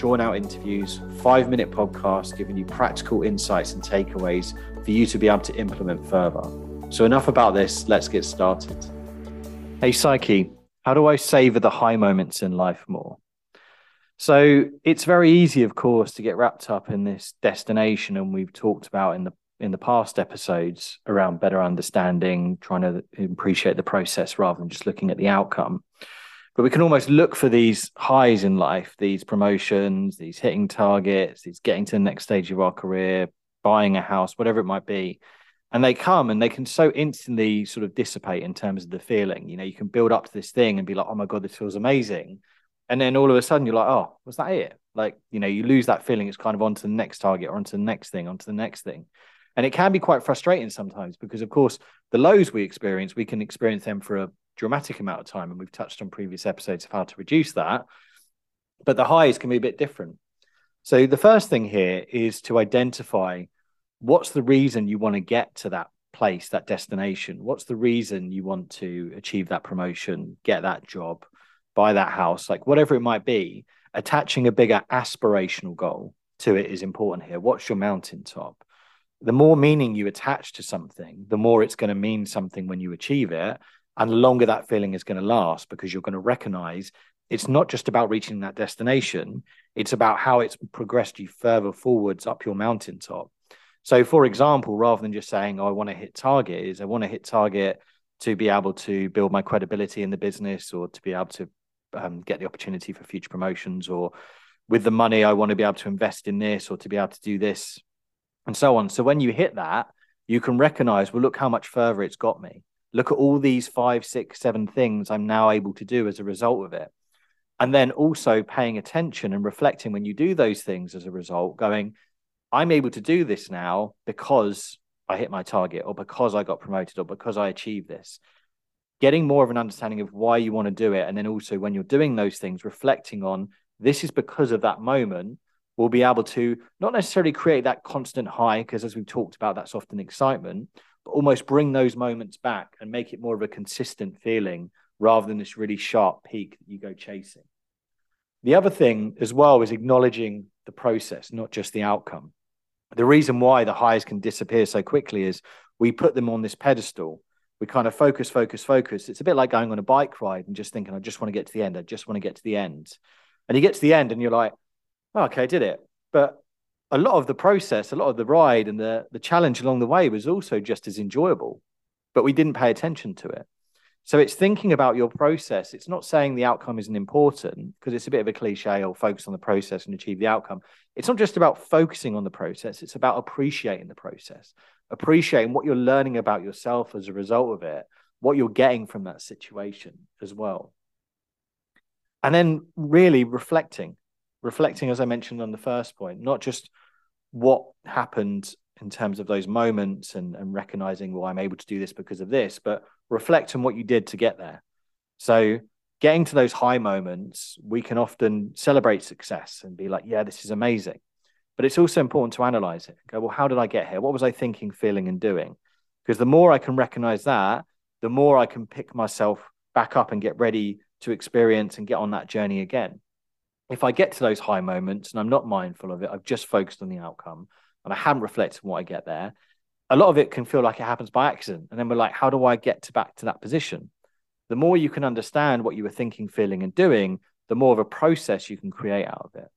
drawn out interviews, five minute podcasts giving you practical insights and takeaways for you to be able to implement further. So, enough about this, let's get started. Hey, Psyche, how do I savor the high moments in life more? So, it's very easy, of course, to get wrapped up in this destination, and we've talked about in the in the past episodes around better understanding, trying to appreciate the process rather than just looking at the outcome. But we can almost look for these highs in life, these promotions, these hitting targets, these getting to the next stage of our career, buying a house, whatever it might be. And they come and they can so instantly sort of dissipate in terms of the feeling. You know, you can build up to this thing and be like, oh my God, this feels amazing. And then all of a sudden you're like, oh, was that it? Like, you know, you lose that feeling. It's kind of on to the next target or onto the next thing, onto the next thing. And it can be quite frustrating sometimes because, of course, the lows we experience, we can experience them for a dramatic amount of time. And we've touched on previous episodes of how to reduce that. But the highs can be a bit different. So the first thing here is to identify what's the reason you want to get to that place, that destination? What's the reason you want to achieve that promotion, get that job, buy that house, like whatever it might be? Attaching a bigger aspirational goal to it is important here. What's your mountaintop? The more meaning you attach to something, the more it's going to mean something when you achieve it. And the longer that feeling is going to last because you're going to recognize it's not just about reaching that destination, it's about how it's progressed you further forwards up your mountaintop. So, for example, rather than just saying, oh, I want to hit target, is I want to hit target to be able to build my credibility in the business or to be able to um, get the opportunity for future promotions or with the money, I want to be able to invest in this or to be able to do this and so on. So, when you hit that, you can recognize, well, look how much further it's got me. Look at all these five, six, seven things I'm now able to do as a result of it. And then also paying attention and reflecting when you do those things as a result going i'm able to do this now because i hit my target or because i got promoted or because i achieved this. Getting more of an understanding of why you want to do it. And then also when you're doing those things reflecting on this is because of that moment we'll be able to not necessarily create that constant high because as we've talked about that's often excitement but almost bring those moments back and make it more of a consistent feeling rather than this really sharp peak that you go chasing. The other thing as well is acknowledging the process, not just the outcome. The reason why the highs can disappear so quickly is we put them on this pedestal. We kind of focus, focus, focus. It's a bit like going on a bike ride and just thinking, I just want to get to the end. I just want to get to the end. And you get to the end and you're like, oh, okay, I did it. But a lot of the process, a lot of the ride and the, the challenge along the way was also just as enjoyable, but we didn't pay attention to it. So it's thinking about your process. It's not saying the outcome isn't important because it's a bit of a cliche or focus on the process and achieve the outcome. It's not just about focusing on the process, it's about appreciating the process, appreciating what you're learning about yourself as a result of it, what you're getting from that situation as well. And then really reflecting, reflecting, as I mentioned on the first point, not just what happened in terms of those moments and, and recognizing, well, I'm able to do this because of this, but reflect on what you did to get there. So, getting to those high moments, we can often celebrate success and be like, yeah, this is amazing. But it's also important to analyze it. Go, well, how did I get here? What was I thinking, feeling, and doing? Because the more I can recognize that, the more I can pick myself back up and get ready to experience and get on that journey again. If I get to those high moments and I'm not mindful of it, I've just focused on the outcome and I haven't reflected on what I get there, a lot of it can feel like it happens by accident. And then we're like, how do I get to back to that position? The more you can understand what you were thinking, feeling, and doing, the more of a process you can create out of it.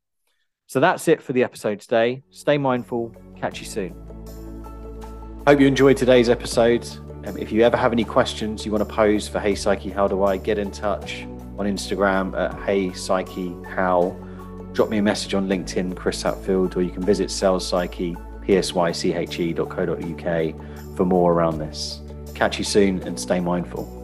So that's it for the episode today. Stay mindful. Catch you soon. Hope you enjoyed today's episode. Um, if you ever have any questions you want to pose for Hey Psyche, how do I get in touch on Instagram at Hey Psyche How? Drop me a message on LinkedIn, Chris Hatfield, or you can visit Sales Psyche psyche.co.uk for more around this. Catch you soon and stay mindful.